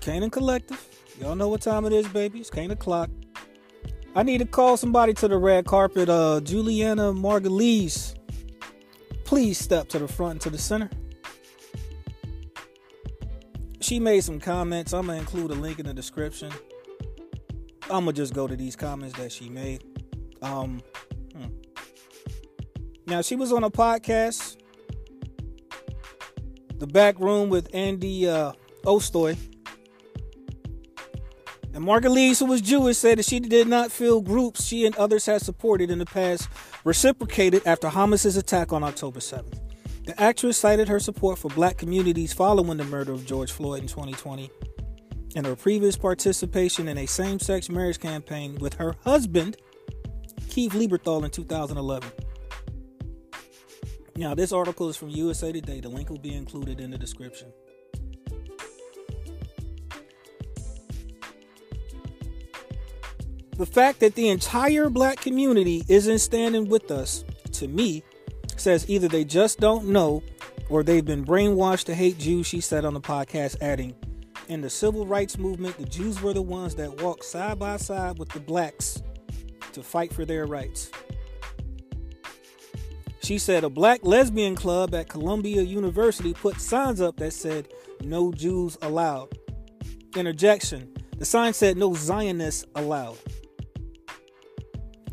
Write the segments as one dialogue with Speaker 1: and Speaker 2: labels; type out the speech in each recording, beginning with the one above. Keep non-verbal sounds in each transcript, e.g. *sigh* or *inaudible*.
Speaker 1: Canaan Collective. Y'all know what time it is, baby. It's Canaan o'clock. I need to call somebody to the red carpet. Uh, Julianna Margulies. Please step to the front and to the center. She made some comments. I'm gonna include a link in the description. I'm gonna just go to these comments that she made. Um, hmm. now she was on a podcast, The Back Room with Andy uh, Ostroy. And Margulies, who was Jewish, said that she did not feel groups she and others had supported in the past reciprocated after Hamas's attack on October 7th. The actress cited her support for black communities following the murder of George Floyd in 2020 and her previous participation in a same sex marriage campaign with her husband, Keith Lieberthal, in 2011. Now, this article is from USA Today. The link will be included in the description. The fact that the entire black community isn't standing with us, to me, says either they just don't know or they've been brainwashed to hate Jews, she said on the podcast, adding, in the civil rights movement, the Jews were the ones that walked side by side with the blacks to fight for their rights. She said a black lesbian club at Columbia University put signs up that said, No Jews allowed. Interjection the sign said, No Zionists allowed.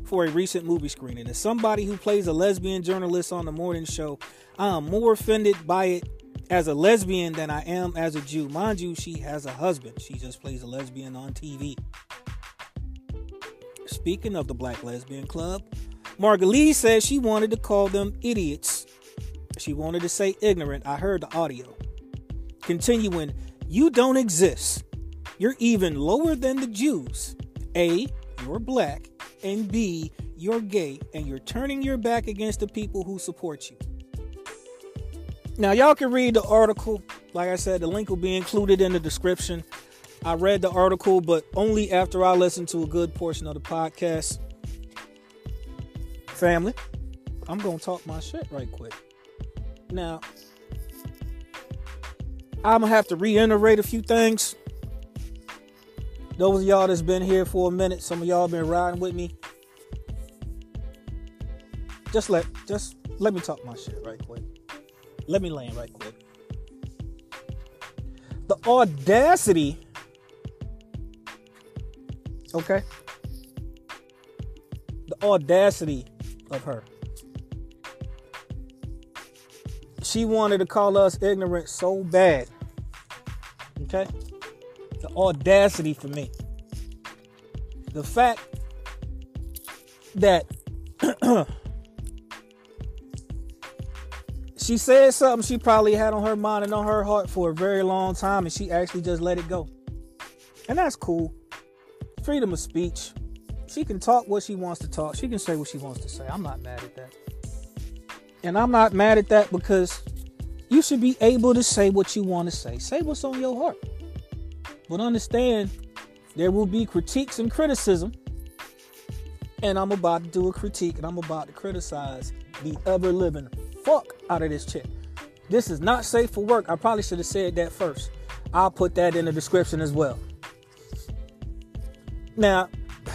Speaker 1: For a recent movie screening. As somebody who plays a lesbian journalist on the morning show, I am more offended by it as a lesbian than I am as a Jew. Mind you, she has a husband. She just plays a lesbian on TV. Speaking of the Black Lesbian Club, Margulies says she wanted to call them idiots. She wanted to say ignorant. I heard the audio. Continuing, you don't exist. You're even lower than the Jews. A, you're black, and B, you're gay, and you're turning your back against the people who support you. Now, y'all can read the article. Like I said, the link will be included in the description. I read the article, but only after I listened to a good portion of the podcast. Family, I'm going to talk my shit right quick. Now, I'm going to have to reiterate a few things. Those of y'all that's been here for a minute, some of y'all been riding with me. Just let just let me talk my shit right quick. Let me land right quick. The audacity, okay? The audacity of her. She wanted to call us ignorant so bad. Okay? The audacity for me. The fact that *clears throat* she said something she probably had on her mind and on her heart for a very long time, and she actually just let it go. And that's cool. Freedom of speech. She can talk what she wants to talk. She can say what she wants to say. I'm not mad at that. And I'm not mad at that because you should be able to say what you want to say. Say what's on your heart. But understand there will be critiques and criticism. And I'm about to do a critique and I'm about to criticize the ever living fuck out of this chick. This is not safe for work. I probably should have said that first. I'll put that in the description as well. Now, *sighs*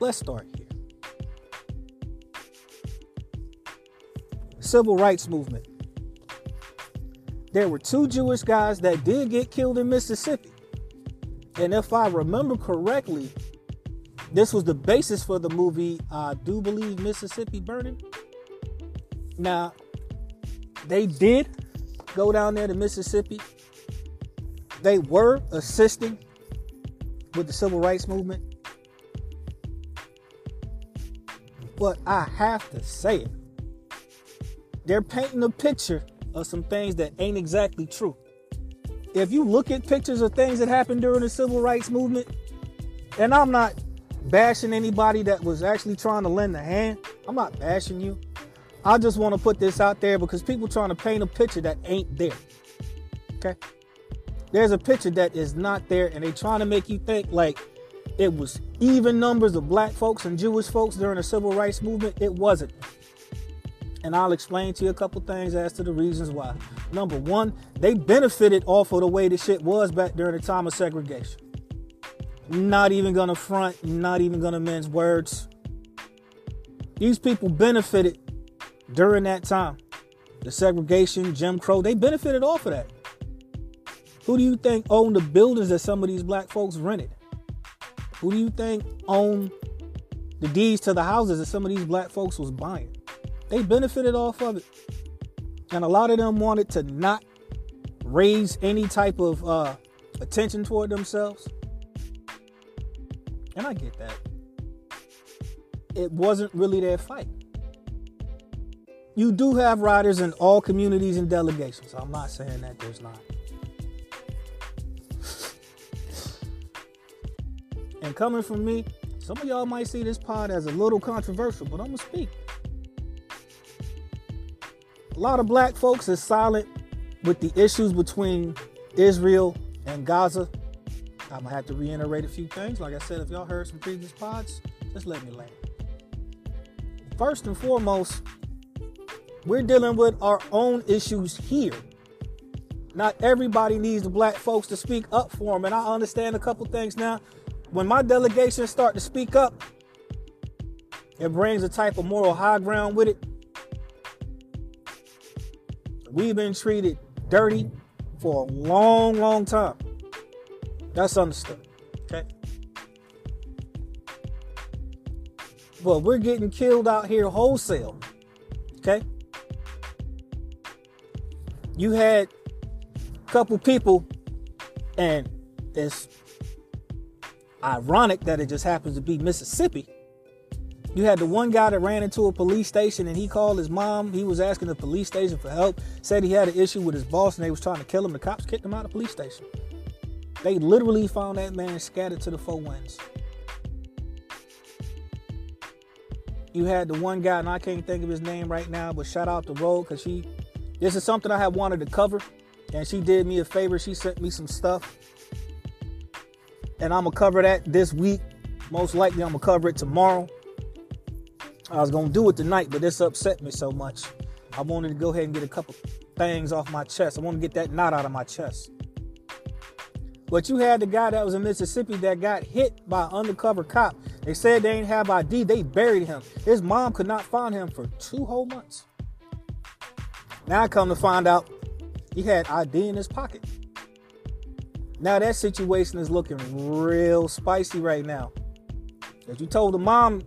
Speaker 1: let's start here. Civil rights movement. There were two Jewish guys that did get killed in Mississippi. And if I remember correctly, this was the basis for the movie I do believe Mississippi Burning. Now, they did go down there to Mississippi. They were assisting with the civil rights movement. But I have to say it. They're painting a picture of some things that ain't exactly true. If you look at pictures of things that happened during the civil rights movement, and I'm not bashing anybody that was actually trying to lend a hand. I'm not bashing you. I just want to put this out there because people trying to paint a picture that ain't there. Okay? There's a picture that is not there, and they trying to make you think like it was even numbers of black folks and Jewish folks during the civil rights movement. It wasn't. And I'll explain to you a couple things as to the reasons why. Number one, they benefited off of the way the shit was back during the time of segregation. Not even gonna front, not even gonna mince words. These people benefited during that time. The segregation, Jim Crow, they benefited off of that. Who do you think owned the buildings that some of these black folks rented? Who do you think owned the deeds to the houses that some of these black folks was buying? They benefited off of it. And a lot of them wanted to not raise any type of uh, attention toward themselves. And I get that. It wasn't really their fight. You do have riders in all communities and delegations. I'm not saying that there's not. and coming from me, some of y'all might see this pod as a little controversial, but I'm going to speak. A lot of black folks is silent with the issues between Israel and Gaza. I'm gonna have to reiterate a few things. Like I said, if y'all heard some previous pods, just let me land. First and foremost, we're dealing with our own issues here. Not everybody needs the black folks to speak up for them. And I understand a couple things now. When my delegation start to speak up, it brings a type of moral high ground with it We've been treated dirty for a long, long time. That's understood. Okay. But we're getting killed out here wholesale. Okay. You had a couple people, and it's ironic that it just happens to be Mississippi you had the one guy that ran into a police station and he called his mom. He was asking the police station for help. Said he had an issue with his boss and they was trying to kill him. The cops kicked him out of the police station. They literally found that man scattered to the four winds. You had the one guy, and I can't think of his name right now, but shout out to Road because she. This is something I had wanted to cover, and she did me a favor. She sent me some stuff, and I'm gonna cover that this week. Most likely, I'm gonna cover it tomorrow. I was gonna do it tonight, but this upset me so much. I wanted to go ahead and get a couple things off my chest. I want to get that knot out of my chest. But you had the guy that was in Mississippi that got hit by an undercover cop. They said they didn't have ID. They buried him. His mom could not find him for two whole months. Now I come to find out he had ID in his pocket. Now that situation is looking real spicy right now. As you told the mom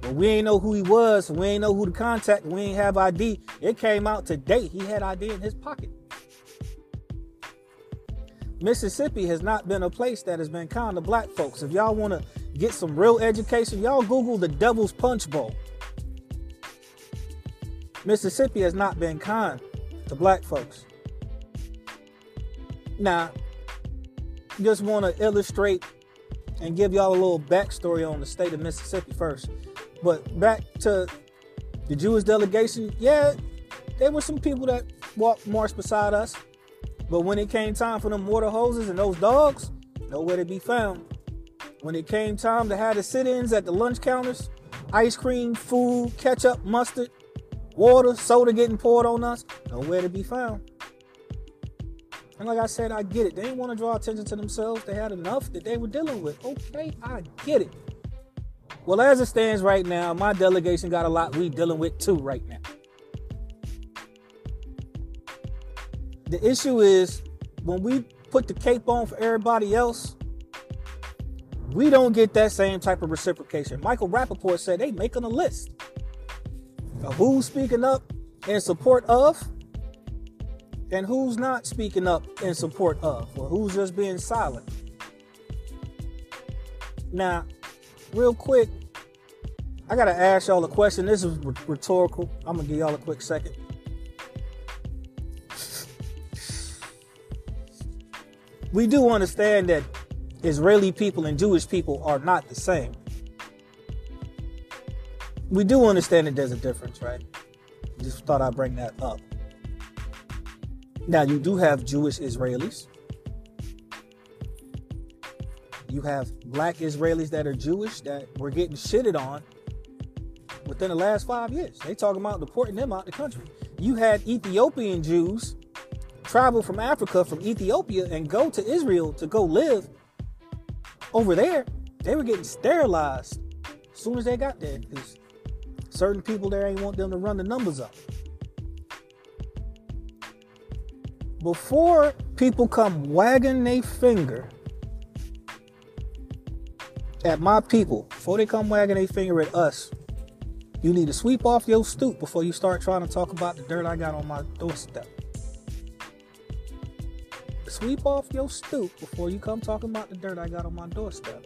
Speaker 1: but we ain't know who he was. We ain't know who to contact. We ain't have ID. It came out today. He had ID in his pocket. Mississippi has not been a place that has been kind to black folks. If y'all want to get some real education, y'all Google the Devil's Punch Bowl. Mississippi has not been kind to black folks. Now, just want to illustrate and give y'all a little backstory on the state of Mississippi first. But back to the Jewish delegation, yeah, there were some people that walked marched beside us. But when it came time for them water hoses and those dogs, nowhere to be found. When it came time to have the sit-ins at the lunch counters, ice cream, food, ketchup, mustard, water, soda getting poured on us, nowhere to be found. And like I said, I get it. They didn't want to draw attention to themselves. They had enough that they were dealing with. Okay, I get it. Well, as it stands right now, my delegation got a lot we dealing with too right now. The issue is when we put the cape on for everybody else, we don't get that same type of reciprocation. Michael Rapaport said they making a list of who's speaking up in support of and who's not speaking up in support of, or who's just being silent. Now, real quick, I gotta ask y'all a question. This is rhetorical. I'm gonna give y'all a quick second. We do understand that Israeli people and Jewish people are not the same. We do understand that there's a difference, right? Just thought I'd bring that up. Now, you do have Jewish Israelis. You have black Israelis that are Jewish that were getting shitted on within the last five years. They talking about deporting them out the country. You had Ethiopian Jews travel from Africa, from Ethiopia, and go to Israel to go live over there. They were getting sterilized as soon as they got there because certain people there ain't want them to run the numbers up. Before people come wagging their finger at my people, before they come wagging their finger at us, you need to sweep off your stoop before you start trying to talk about the dirt I got on my doorstep. Sweep off your stoop before you come talking about the dirt I got on my doorstep.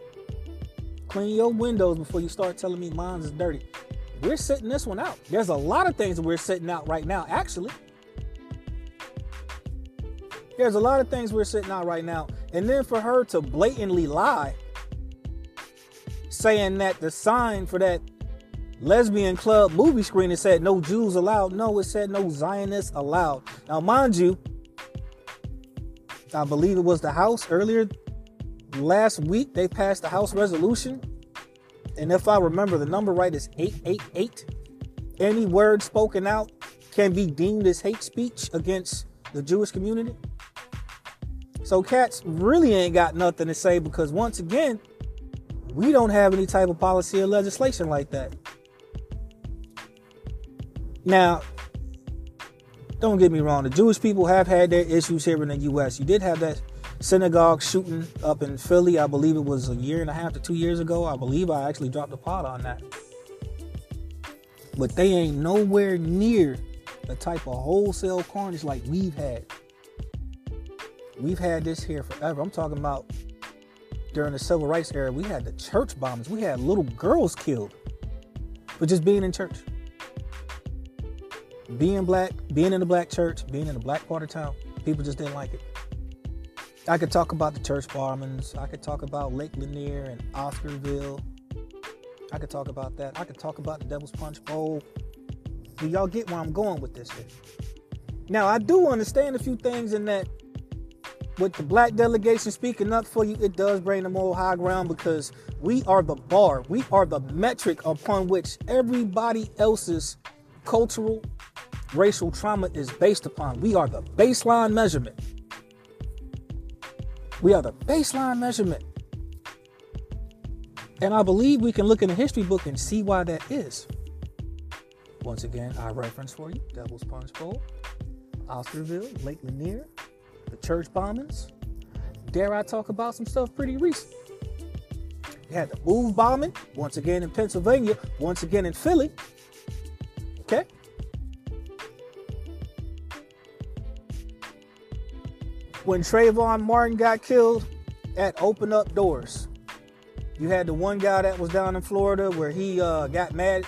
Speaker 1: Clean your windows before you start telling me mine's is dirty. We're sitting this one out. There's a lot of things we're sitting out right now, actually. There's a lot of things we're sitting out right now. And then for her to blatantly lie, saying that the sign for that lesbian club movie screen it said no Jews allowed. No, it said no Zionists allowed. Now, mind you, I believe it was the House earlier last week, they passed the House resolution. And if I remember the number right, is 888. Any word spoken out can be deemed as hate speech against the Jewish community. So cats really ain't got nothing to say because once again, we don't have any type of policy or legislation like that. Now, don't get me wrong, the Jewish people have had their issues here in the U.S. You did have that synagogue shooting up in Philly. I believe it was a year and a half to two years ago. I believe I actually dropped a pot on that. But they ain't nowhere near the type of wholesale carnage like we've had. We've had this here forever. I'm talking about during the civil rights era. We had the church bombings. We had little girls killed for just being in church being black, being in the black church, being in the black part of town, people just didn't like it. I could talk about the church bombings. I could talk about Lake Lanier and Oscarville. I could talk about that. I could talk about the Devil's Punch Bowl. Do y'all get where I'm going with this? Here? Now, I do understand a few things in that with the black delegation speaking up for you, it does bring the moral high ground because we are the bar. We are the metric upon which everybody else's cultural racial trauma is based upon. We are the baseline measurement. We are the baseline measurement. And I believe we can look in the history book and see why that is. Once again, I reference for you Devil's Punch Bowl, Oscarville, Lake Lanier, church bombings. Dare I talk about some stuff pretty recent? You had the move bombing, once again in Pennsylvania, once again in Philly. Okay? when Trayvon Martin got killed at Open Up Doors. You had the one guy that was down in Florida where he uh, got mad.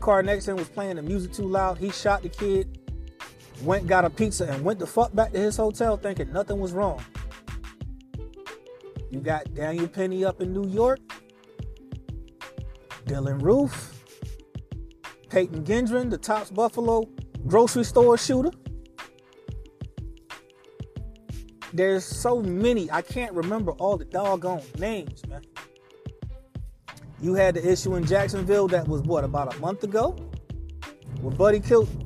Speaker 1: Car next to him was playing the music too loud. He shot the kid, went got a pizza, and went the fuck back to his hotel thinking nothing was wrong. You got Daniel Penny up in New York, Dylann Roof, Peyton Gendron, the Tops Buffalo grocery store shooter. There's so many. I can't remember all the doggone names, man. You had the issue in Jacksonville that was what about a month ago, where Buddy killed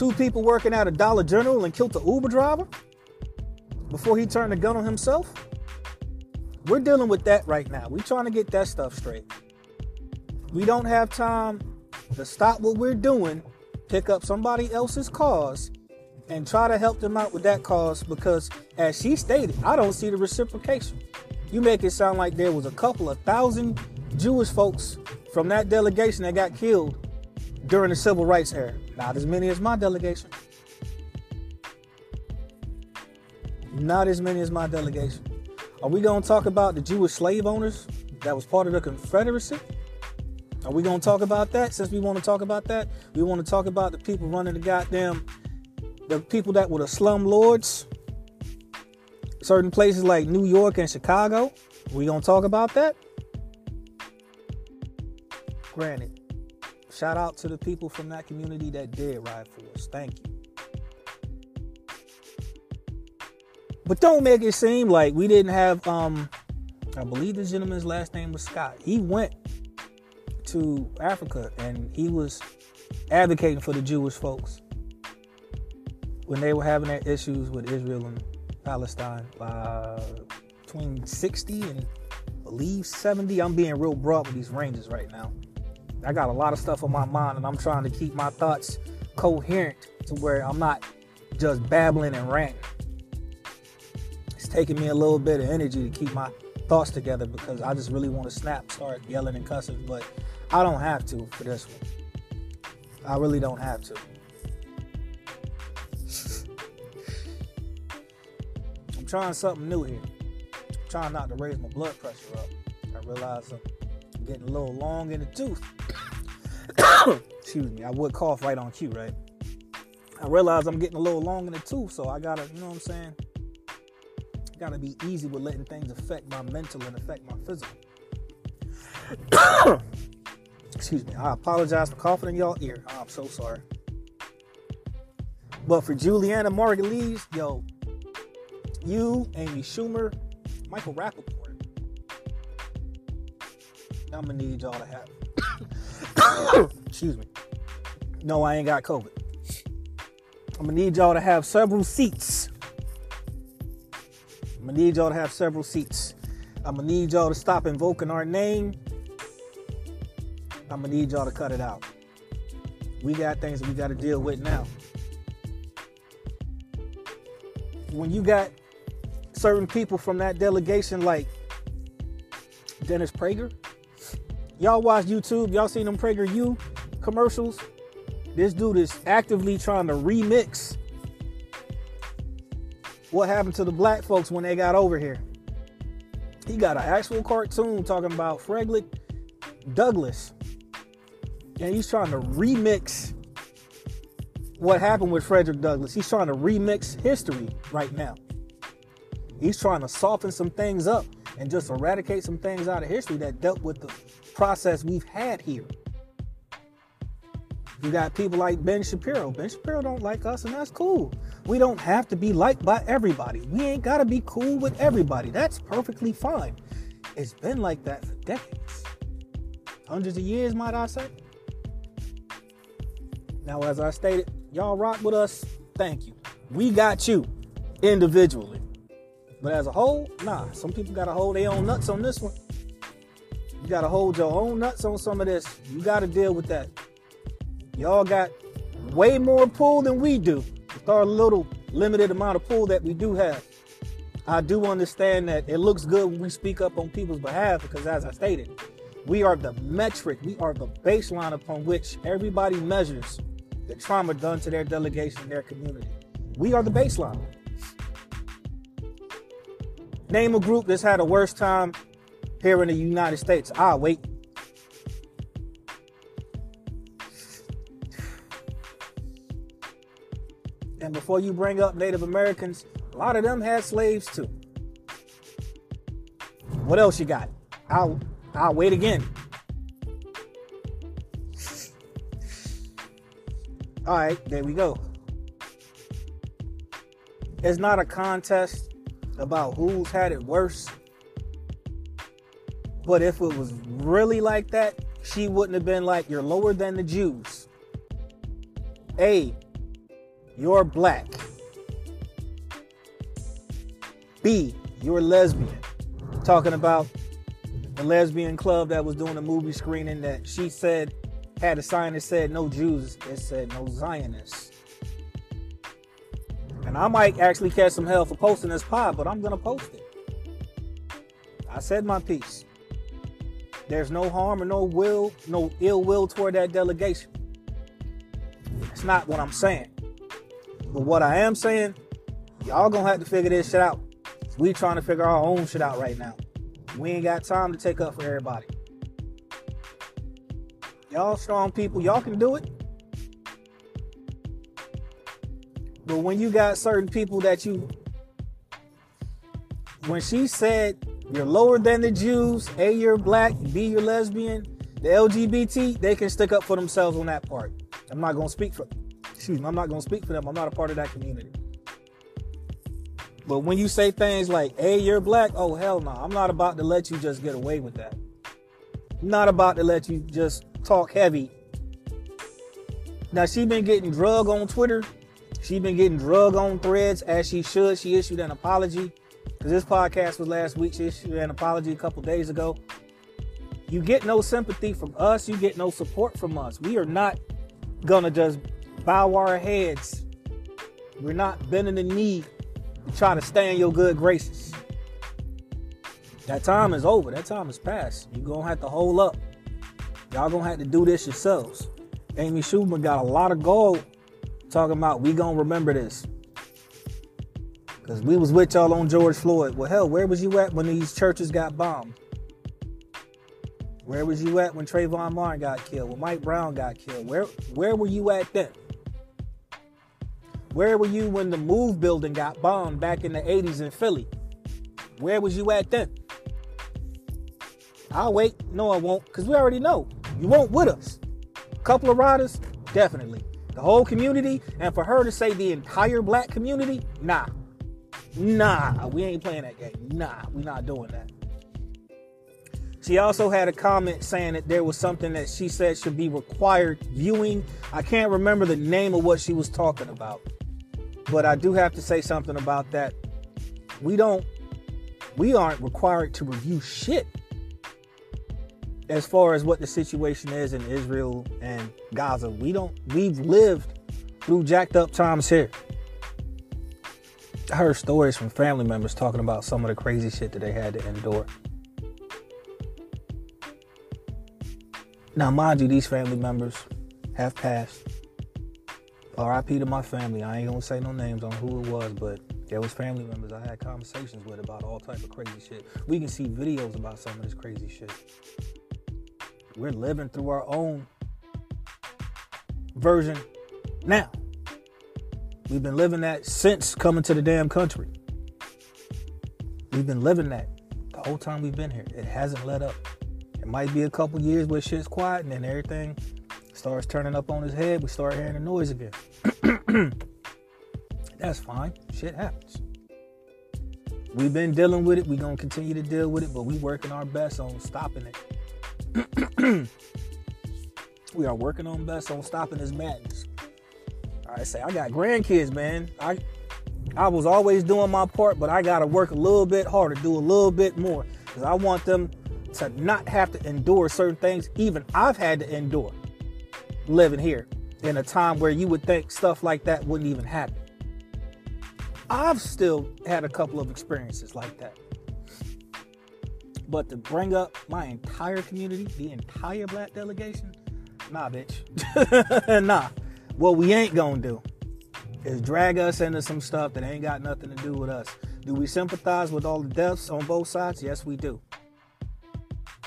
Speaker 1: two people working at a Dollar General and killed the Uber driver before he turned the gun on himself. We're dealing with that right now. We're trying to get that stuff straight. We don't have time to stop what we're doing, pick up somebody else's cause, and try to help them out with that cause because, as she stated, I don't see the reciprocation. You make it sound like there was a couple of thousand Jewish folks from that delegation that got killed during the civil rights era. Not as many as my delegation. Not as many as my delegation. Are we going to talk about the Jewish slave owners that was part of the Confederacy? Are we going to talk about that? Since we want to talk about that, we want to talk about the people running the goddamn the people that were the slum lords, certain places like New York and Chicago. We gonna talk about that? Granted, shout out to the people from that community that did ride for us. Thank you. But don't make it seem like we didn't have um I believe the gentleman's last name was Scott. He went to Africa and he was advocating for the Jewish folks when they were having their issues with Israel and Palestine between 60 and I believe 70. I'm being real broad with these ranges right now. I got a lot of stuff on my mind and I'm trying to keep my thoughts coherent to where I'm not just babbling and ranting. It's taking me a little bit of energy to keep my thoughts together because I just really want to snap, start yelling and cussing, but I don't have to for this one. I really don't have to. I'm trying something new here. I'm trying not to raise my blood pressure up. I realize I'm getting a little long in the tooth. *coughs* Excuse me. I would cough right on cue, right? I realize I'm getting a little long in the tooth, so I gotta, you know what I'm saying? Gotta be easy with letting things affect my mental and affect my physical. *coughs* Excuse me. I apologize for coughing in y'all ear. I'm so sorry. But for Julianna Margulies, yo, you, Amy Schumer, Michael Rapaport, I'm gonna need y'all to have. Excuse me. No, I ain't got COVID. I'm gonna need y'all to have several seats. I'm gonna need y'all to have several seats. I'm gonna need y'all to stop invoking our name. I'm gonna need y'all to cut it out. We got things that we got to deal with now. When you got certain people from that delegation, like Dennis Prager, y'all watch YouTube, y'all seen them Prager U commercials. This dude is actively trying to remix what happened to the black folks when they got over here. He got an actual cartoon talking about Frederick Douglass. And he's trying to remix what happened with Frederick Douglass. He's trying to remix history right now. He's trying to soften some things up and just eradicate some things out of history that dealt with the process we've had here. You got people like Ben Shapiro. Ben Shapiro don't like us, and that's cool. We don't have to be liked by everybody. We ain't gotta be cool with everybody. That's perfectly fine. It's been like that for decades. Hundreds of years, might I say. Now, as I stated, y'all rock with us. Thank you. We got you individually. But as a whole, nah. Some people gotta hold their own nuts on this one. You gotta hold your own nuts on some of this. You gotta deal with that. Y'all got way more pull than we do with our little limited amount of pull that we do have. I do understand that it looks good when we speak up on people's behalf because, as I stated, we are the metric, we are the baseline upon which everybody measures the trauma done to their delegation, and their community. We are the baseline. Name a group that's had a worse time here in the United States. Ah, wait. And before you bring up Native Americans, a lot of them had slaves too. What else you got? I'll I'll wait again. All right, there we go. It's not a contest about who's had it worse. But if it was really like that, she wouldn't have been like, You're lower than the Jews. A, you're black. B, you're lesbian. Talking about the lesbian club that was doing a movie screening that she said had a sign that said no Jews, it said no Zionists. And I might actually catch some hell for posting this pod, but I'm gonna post it. I said my piece. There's no harm or no will, no ill will toward that delegation. It's not what I'm saying. But what I am saying, y'all gonna have to figure this shit out. We trying to figure our own shit out right now. We ain't got time to take up for everybody. Y'all strong people, y'all can do it. But when you got certain people that you when she said you're lower than the Jews, A, you're black, B, you're lesbian, the LGBT, they can stick up for themselves on that part. I'm not gonna speak for excuse me, I'm not to speak for them. I'm not a part of that community. But when you say things like, hey, you're black, oh, hell no. I'm not about to let you just get away with that. I'm not about to let you just talk heavy. Now she been getting drug on Twitter. She been getting drug on threads as she should. She issued an apology. Because this podcast was last week's issue issued an apology a couple days ago. You get no sympathy from us. You get no support from us. We are not gonna just bow our heads. We're not bending the knee to try to stay in your good graces. That time is over. That time is past. You're gonna have to hold up. Y'all gonna have to do this yourselves. Amy Schumer got a lot of gold talking about we gonna remember this. Cause we was with y'all on George Floyd. Well hell, where was you at when these churches got bombed? Where was you at when Trayvon Martin got killed? When Mike Brown got killed? Where where were you at then? Where were you when the Move building got bombed back in the 80s in Philly? Where was you at then? I'll wait. No, I won't, because we already know. You won't with us. A couple of riders, definitely. The whole community, and for her to say the entire black community, nah. Nah, we ain't playing that game. Nah, we not doing that. She also had a comment saying that there was something that she said should be required viewing. I can't remember the name of what she was talking about. But I do have to say something about that. We don't we aren't required to review shit as far as what the situation is in Israel and Gaza. We don't we've lived through jacked up times here. Heard stories from family members talking about some of the crazy shit that they had to endure. Now, mind you, these family members have passed. RIP to my family. I ain't gonna say no names on who it was, but there was family members I had conversations with about all type of crazy shit. We can see videos about some of this crazy shit we're living through our own version now. We've been living that since coming to the damn country. We've been living that the whole time we've been here. It hasn't let up. It might be a couple years where shit's quiet and then everything starts turning up on his head. We start hearing the noise again. *clears throat* That's fine. Shit happens. We've been dealing with it. We're going to continue to deal with it, but we're working our best on stopping it. *clears throat* we are working on best on stopping this madness. I say I got grandkids, man. I I was always doing my part, but I gotta work a little bit harder, do a little bit more. Because I want them to not have to endure certain things. Even I've had to endure living here in a time where you would think stuff like that wouldn't even happen. I've still had a couple of experiences like that. But to bring up my entire community, the entire black delegation, nah, bitch. *laughs* nah. What we ain't gonna do is drag us into some stuff that ain't got nothing to do with us. Do we sympathize with all the deaths on both sides? Yes, we do.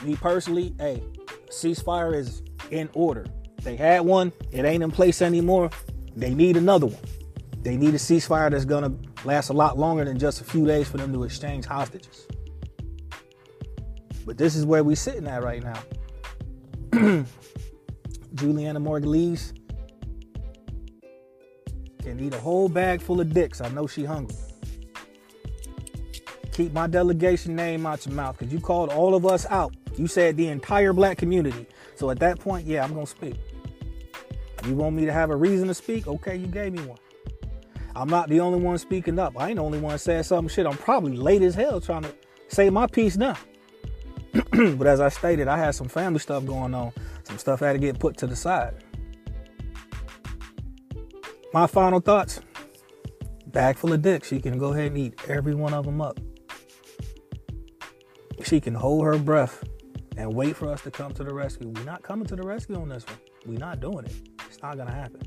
Speaker 1: Me personally, hey, ceasefire is in order. They had one, it ain't in place anymore. They need another one. They need a ceasefire that's gonna last a lot longer than just a few days for them to exchange hostages. But this is where we're sitting at right now. *clears throat* Julianna Margulies can eat a whole bag full of dicks. I know she hungry. Keep my delegation name out your mouth because you called all of us out. You said the entire black community. So at that point, yeah, I'm gonna speak. You want me to have a reason to speak? Okay, you gave me one. I'm not the only one speaking up. I ain't the only one saying something shit. I'm probably late as hell trying to say my piece now. *clears throat* but as I stated, I had some family stuff going on. Some stuff had to get put to the side. My final thoughts bag full of dicks. She can go ahead and eat every one of them up. She can hold her breath and wait for us to come to the rescue. We're not coming to the rescue on this one. We're not doing it. It's not going to happen.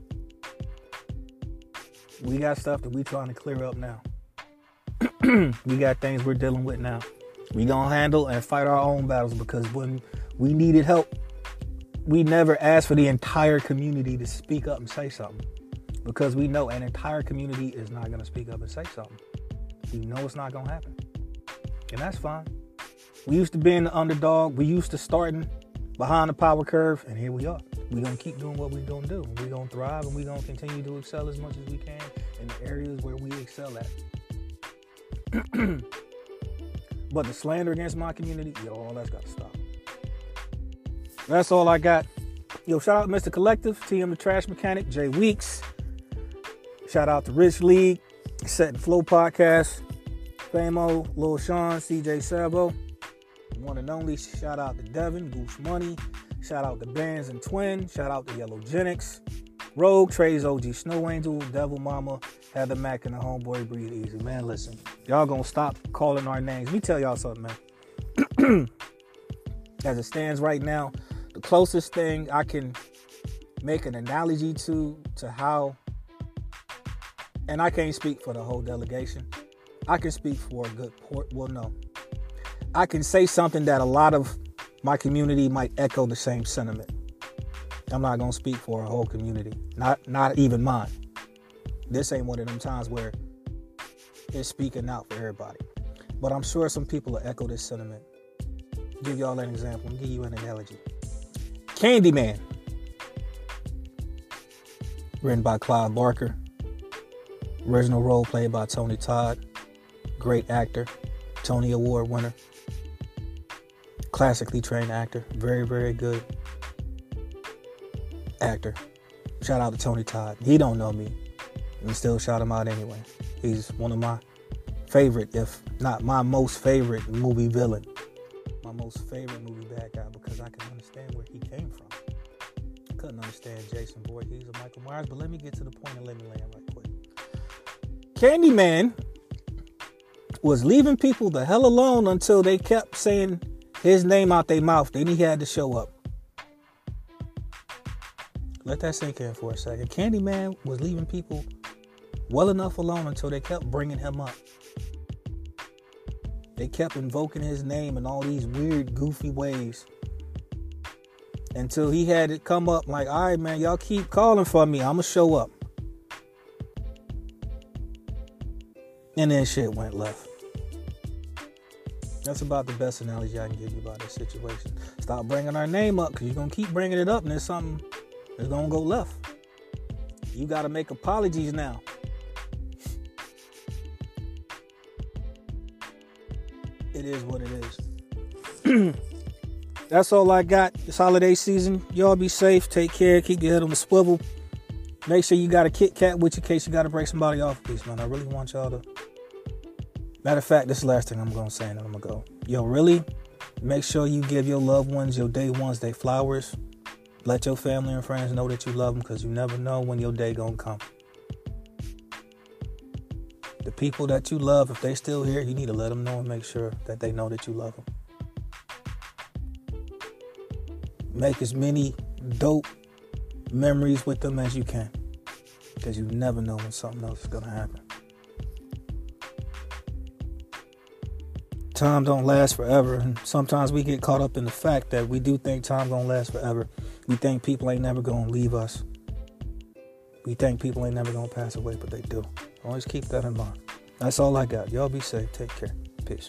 Speaker 1: We got stuff that we're trying to clear up now. *clears throat* we got things we're dealing with now. We gonna handle and fight our own battles because when we needed help, we never asked for the entire community to speak up and say something. Because we know an entire community is not gonna speak up and say something. We know it's not gonna happen. And that's fine. We used to being the underdog, we used to starting behind the power curve, and here we are. We're gonna keep doing what we're gonna do. We're gonna thrive and we're gonna continue to excel as much as we can in the areas where we excel at. *clears throat* But the slander against my community, yo, all that's got to stop. That's all I got. Yo, shout out Mr. Collective, TM the Trash Mechanic, Jay Weeks. Shout out to Rich League, Set and Flow Podcast, Famo, Lil Sean, CJ Sabo. One and only. Shout out to Devin, Goose Money. Shout out to Bands and Twin. Shout out to Yellow Genix. Rogue, Trey's OG Snow Angel, Devil Mama, Heather Mack, and the Homeboy Breathe Easy. Man, listen, y'all gonna stop calling our names. Let me tell y'all something, man. *clears throat* As it stands right now, the closest thing I can make an analogy to to how and I can't speak for the whole delegation. I can speak for a good port. Well, no. I can say something that a lot of my community might echo the same sentiment. I'm not gonna speak for a whole community, not not even mine. This ain't one of them times where it's speaking out for everybody. But I'm sure some people will echo this sentiment. Give y'all an example. Give you an analogy. Candyman, written by Clive Barker. Original role played by Tony Todd. Great actor, Tony Award winner. Classically trained actor. Very, very good actor. Shout out to Tony Todd. He don't know me. And still shout him out anyway. He's one of my favorite, if not my most favorite movie villain. My most favorite movie bad guy because I can understand where he came from. Couldn't understand Jason Voorhees or Michael Myers, but let me get to the point and let me land right. Candyman was leaving people the hell alone until they kept saying his name out their mouth. Then he had to show up. Let that sink in for a second. Candyman was leaving people well enough alone until they kept bringing him up. They kept invoking his name in all these weird, goofy ways. Until he had it come up like, all right, man, y'all keep calling for me. I'ma show up. And then shit went left. That's about the best analogy I can give you about this situation. Stop bringing our name up because you're going to keep bringing it up and there's something that's going to go left. You got to make apologies now. It is what it is. *clears throat* That's all I got this holiday season. Y'all be safe. Take care. Keep your head on the swivel. Make sure you got a Kit Kat with you in case you got to break somebody off. Please, man. I really want y'all to. Matter of fact, this is the last thing I'm going to say, and I'm going to go. Yo, really? Make sure you give your loved ones, your day ones, they flowers. Let your family and friends know that you love them because you never know when your day going to come the people that you love, if they still here, you need to let them know and make sure that they know that you love them. Make as many dope memories with them as you can. Because you never know when something else is going to happen. Time don't last forever. And sometimes we get caught up in the fact that we do think time don't last forever. We think people ain't never going to leave us. We think people ain't never going to pass away, but they do. Always keep that in mind. That's all I got. Y'all be safe. Take care. Peace.